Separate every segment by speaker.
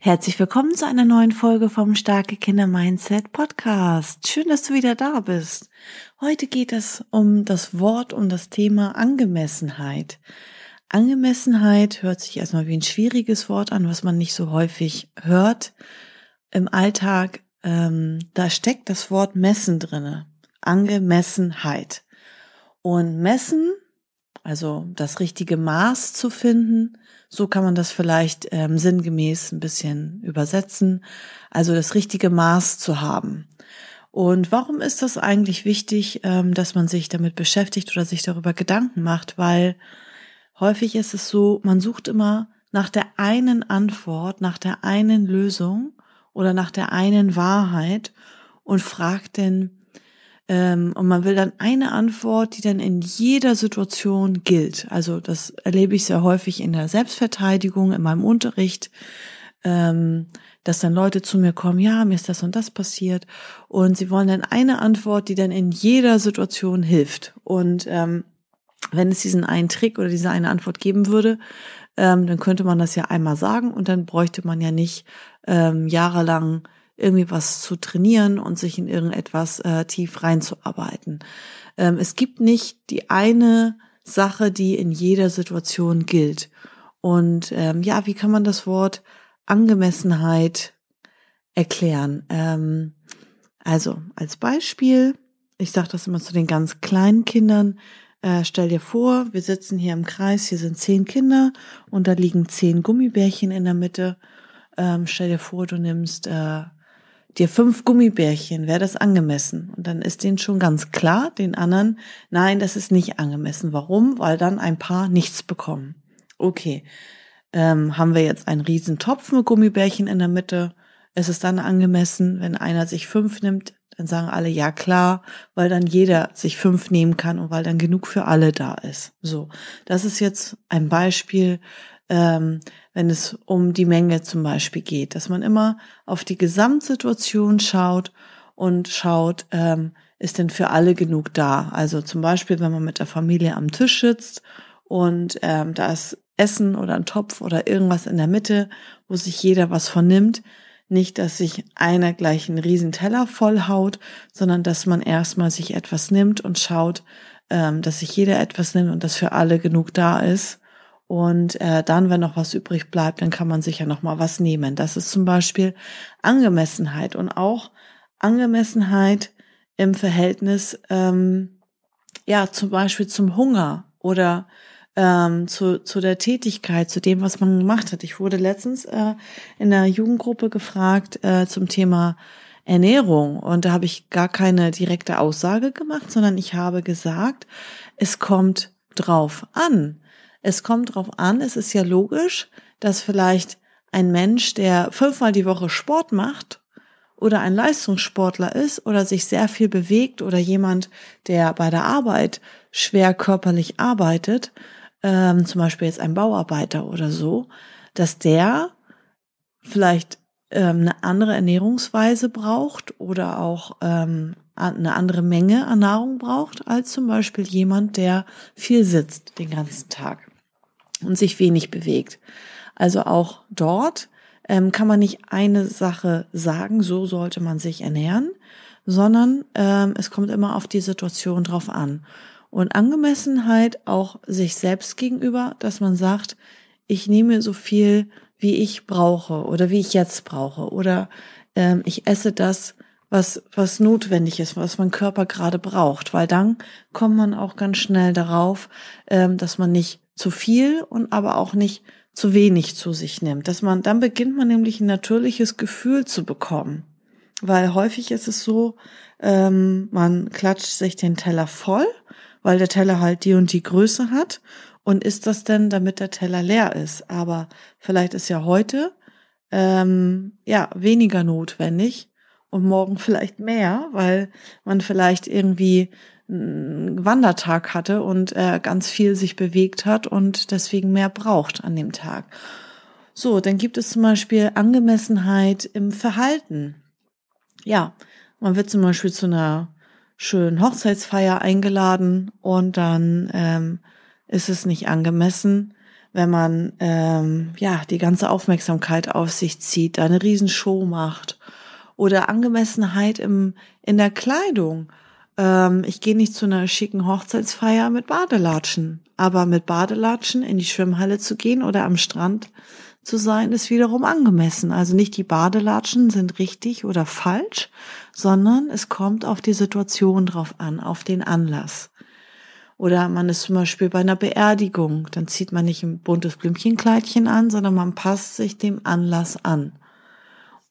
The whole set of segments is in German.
Speaker 1: Herzlich willkommen zu einer neuen Folge vom Starke Kinder Mindset Podcast. Schön, dass du wieder da bist. Heute geht es um das Wort, um das Thema Angemessenheit. Angemessenheit hört sich erstmal wie ein schwieriges Wort an, was man nicht so häufig hört im Alltag. Ähm, da steckt das Wort messen drinne. Angemessenheit. Und messen, also das richtige Maß zu finden, so kann man das vielleicht ähm, sinngemäß ein bisschen übersetzen. Also das richtige Maß zu haben. Und warum ist das eigentlich wichtig, ähm, dass man sich damit beschäftigt oder sich darüber Gedanken macht? Weil häufig ist es so, man sucht immer nach der einen Antwort, nach der einen Lösung oder nach der einen Wahrheit und fragt denn, und man will dann eine Antwort, die dann in jeder Situation gilt. Also das erlebe ich sehr häufig in der Selbstverteidigung, in meinem Unterricht, ähm, dass dann Leute zu mir kommen, ja, mir ist das und das passiert. Und sie wollen dann eine Antwort, die dann in jeder Situation hilft. Und ähm, wenn es diesen einen Trick oder diese eine Antwort geben würde, ähm, dann könnte man das ja einmal sagen und dann bräuchte man ja nicht ähm, jahrelang irgendwie was zu trainieren und sich in irgendetwas äh, tief reinzuarbeiten. Ähm, es gibt nicht die eine Sache, die in jeder Situation gilt. Und ähm, ja, wie kann man das Wort Angemessenheit erklären? Ähm, also als Beispiel, ich sage das immer zu den ganz kleinen Kindern, äh, stell dir vor, wir sitzen hier im Kreis, hier sind zehn Kinder und da liegen zehn Gummibärchen in der Mitte. Ähm, stell dir vor, du nimmst äh, dir fünf Gummibärchen, wäre das angemessen? Und dann ist denen schon ganz klar, den anderen, nein, das ist nicht angemessen. Warum? Weil dann ein paar nichts bekommen. Okay, ähm, haben wir jetzt einen riesen Topf mit Gummibärchen in der Mitte? Ist es dann angemessen, wenn einer sich fünf nimmt? Dann sagen alle ja klar, weil dann jeder sich fünf nehmen kann und weil dann genug für alle da ist. So, das ist jetzt ein Beispiel, ähm, wenn es um die Menge zum Beispiel geht, dass man immer auf die Gesamtsituation schaut und schaut, ähm, ist denn für alle genug da? Also zum Beispiel, wenn man mit der Familie am Tisch sitzt und ähm, da ist Essen oder ein Topf oder irgendwas in der Mitte, wo sich jeder was von nimmt. Nicht, dass sich einer gleich einen riesen Teller vollhaut, sondern dass man erstmal sich etwas nimmt und schaut, ähm, dass sich jeder etwas nimmt und dass für alle genug da ist. Und äh, dann, wenn noch was übrig bleibt, dann kann man sich ja noch mal was nehmen. Das ist zum Beispiel Angemessenheit und auch Angemessenheit im Verhältnis, ähm, ja, zum Beispiel zum Hunger oder ähm, zu, zu der Tätigkeit, zu dem, was man gemacht hat. Ich wurde letztens äh, in der Jugendgruppe gefragt äh, zum Thema Ernährung und da habe ich gar keine direkte Aussage gemacht, sondern ich habe gesagt, es kommt drauf an. Es kommt drauf an, es ist ja logisch, dass vielleicht ein Mensch, der fünfmal die Woche Sport macht oder ein Leistungssportler ist oder sich sehr viel bewegt oder jemand, der bei der Arbeit schwer körperlich arbeitet, ähm, zum Beispiel jetzt ein Bauarbeiter oder so, dass der vielleicht ähm, eine andere Ernährungsweise braucht oder auch ähm, eine andere Menge an Nahrung braucht als zum Beispiel jemand, der viel sitzt den ganzen Tag und sich wenig bewegt. Also auch dort ähm, kann man nicht eine Sache sagen, so sollte man sich ernähren, sondern ähm, es kommt immer auf die Situation drauf an. Und Angemessenheit auch sich selbst gegenüber, dass man sagt, ich nehme so viel, wie ich brauche oder wie ich jetzt brauche oder ähm, ich esse das, was, was notwendig ist, was mein Körper gerade braucht, weil dann kommt man auch ganz schnell darauf, ähm, dass man nicht zu viel und aber auch nicht zu wenig zu sich nimmt. Dass man, dann beginnt man nämlich ein natürliches Gefühl zu bekommen. Weil häufig ist es so, ähm, man klatscht sich den Teller voll, weil der Teller halt die und die Größe hat und isst das denn, damit der Teller leer ist. Aber vielleicht ist ja heute ähm, ja weniger notwendig und morgen vielleicht mehr, weil man vielleicht irgendwie einen Wandertag hatte und äh, ganz viel sich bewegt hat und deswegen mehr braucht an dem Tag. So, dann gibt es zum Beispiel Angemessenheit im Verhalten. Ja, man wird zum Beispiel zu einer schönen Hochzeitsfeier eingeladen und dann ähm, ist es nicht angemessen, wenn man ähm, ja die ganze Aufmerksamkeit auf sich zieht, eine Riesenshow macht oder Angemessenheit im in der Kleidung. Ähm, ich gehe nicht zu einer schicken Hochzeitsfeier mit Badelatschen, aber mit Badelatschen in die Schwimmhalle zu gehen oder am Strand zu sein, ist wiederum angemessen. Also nicht die Badelatschen sind richtig oder falsch, sondern es kommt auf die Situation drauf an, auf den Anlass. Oder man ist zum Beispiel bei einer Beerdigung, dann zieht man nicht ein buntes Blümchenkleidchen an, sondern man passt sich dem Anlass an.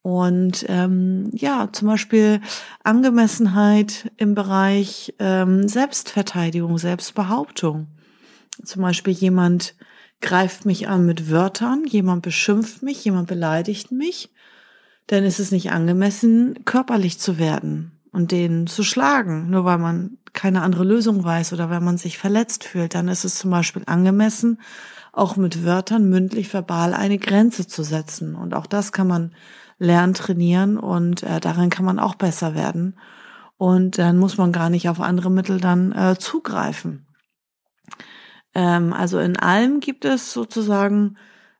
Speaker 1: Und ähm, ja, zum Beispiel Angemessenheit im Bereich ähm, Selbstverteidigung, Selbstbehauptung. Zum Beispiel jemand greift mich an mit Wörtern, jemand beschimpft mich, jemand beleidigt mich, dann ist es nicht angemessen, körperlich zu werden und den zu schlagen, nur weil man keine andere Lösung weiß oder weil man sich verletzt fühlt. Dann ist es zum Beispiel angemessen, auch mit Wörtern mündlich verbal eine Grenze zu setzen. Und auch das kann man lernen, trainieren und äh, daran kann man auch besser werden. Und dann muss man gar nicht auf andere Mittel dann äh, zugreifen. Ähm, also in allem gibt es sozusagen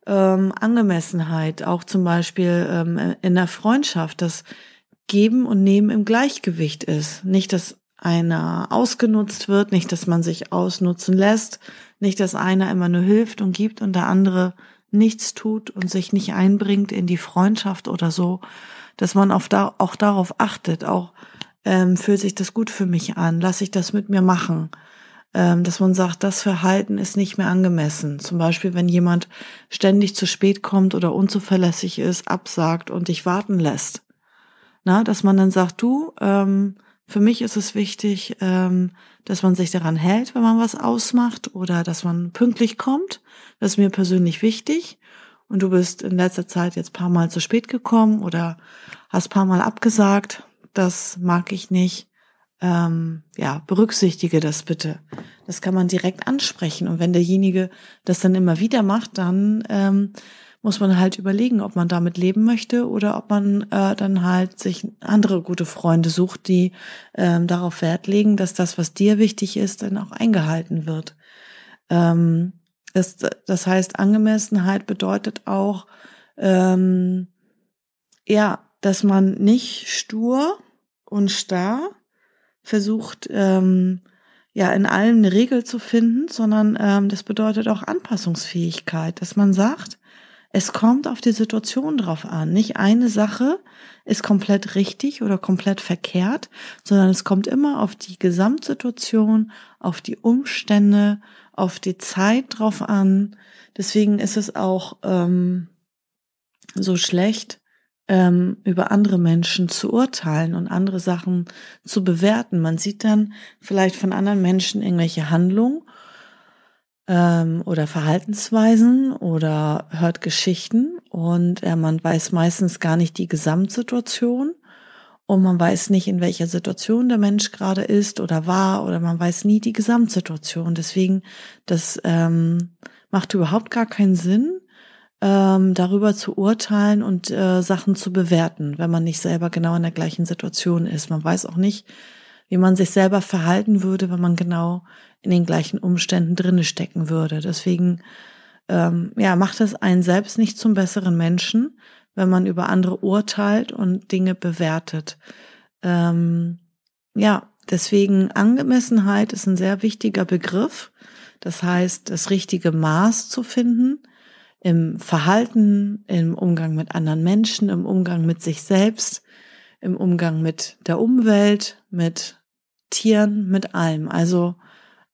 Speaker 1: ähm, Angemessenheit, auch zum Beispiel ähm, in der Freundschaft, dass Geben und Nehmen im Gleichgewicht ist. Nicht, dass einer ausgenutzt wird, nicht, dass man sich ausnutzen lässt, nicht, dass einer immer nur hilft und gibt und der andere nichts tut und sich nicht einbringt in die Freundschaft oder so, dass man auch, da, auch darauf achtet, auch ähm, fühlt sich das gut für mich an, lasse ich das mit mir machen ähm, dass man sagt, das Verhalten ist nicht mehr angemessen. Zum Beispiel, wenn jemand ständig zu spät kommt oder unzuverlässig ist, absagt und dich warten lässt. Na, dass man dann sagt, du, ähm, für mich ist es wichtig, ähm, dass man sich daran hält, wenn man was ausmacht oder dass man pünktlich kommt. Das ist mir persönlich wichtig. Und du bist in letzter Zeit jetzt paar Mal zu spät gekommen oder hast paar Mal abgesagt. Das mag ich nicht ähm, ja, berücksichtige das bitte. Das kann man direkt ansprechen. Und wenn derjenige das dann immer wieder macht, dann ähm, muss man halt überlegen, ob man damit leben möchte oder ob man äh, dann halt sich andere gute Freunde sucht, die ähm, darauf Wert legen, dass das, was dir wichtig ist, dann auch eingehalten wird. Ähm, das, das heißt, Angemessenheit bedeutet auch, ähm, ja, dass man nicht stur und starr versucht, ähm, ja, in allem eine Regel zu finden, sondern ähm, das bedeutet auch Anpassungsfähigkeit, dass man sagt, es kommt auf die Situation drauf an. Nicht eine Sache ist komplett richtig oder komplett verkehrt, sondern es kommt immer auf die Gesamtsituation, auf die Umstände, auf die Zeit drauf an. Deswegen ist es auch ähm, so schlecht, ähm, über andere Menschen zu urteilen und andere Sachen zu bewerten. Man sieht dann vielleicht von anderen Menschen irgendwelche Handlungen ähm, oder Verhaltensweisen oder hört Geschichten und äh, man weiß meistens gar nicht die Gesamtsituation und man weiß nicht, in welcher Situation der Mensch gerade ist oder war oder man weiß nie die Gesamtsituation. Deswegen, das ähm, macht überhaupt gar keinen Sinn, ähm, darüber zu urteilen und äh, Sachen zu bewerten, wenn man nicht selber genau in der gleichen Situation ist. Man weiß auch nicht, wie man sich selber verhalten würde, wenn man genau in den gleichen Umständen drinne stecken würde. Deswegen ähm, ja, macht es einen selbst nicht zum besseren Menschen, wenn man über andere urteilt und Dinge bewertet. Ähm, ja, deswegen Angemessenheit ist ein sehr wichtiger Begriff. Das heißt, das richtige Maß zu finden im Verhalten, im Umgang mit anderen Menschen, im Umgang mit sich selbst, im Umgang mit der Umwelt, mit Tieren, mit allem. Also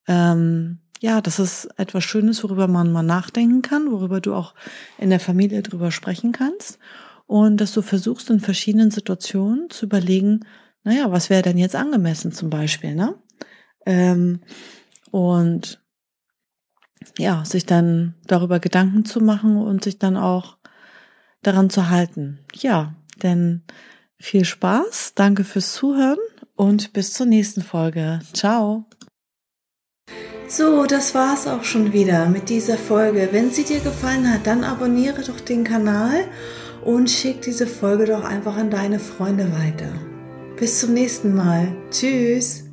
Speaker 1: ähm, ja, das ist etwas Schönes, worüber man mal nachdenken kann, worüber du auch in der Familie drüber sprechen kannst und dass du versuchst in verschiedenen Situationen zu überlegen, naja, was wäre denn jetzt angemessen zum Beispiel, ne? Ähm, und ja, sich dann darüber Gedanken zu machen und sich dann auch daran zu halten. Ja, denn viel Spaß, danke fürs Zuhören und bis zur nächsten Folge. Ciao. So, das war's auch schon wieder mit dieser Folge. Wenn sie dir gefallen hat, dann abonniere doch den Kanal und schick diese Folge doch einfach an deine Freunde weiter. Bis zum nächsten Mal. Tschüss.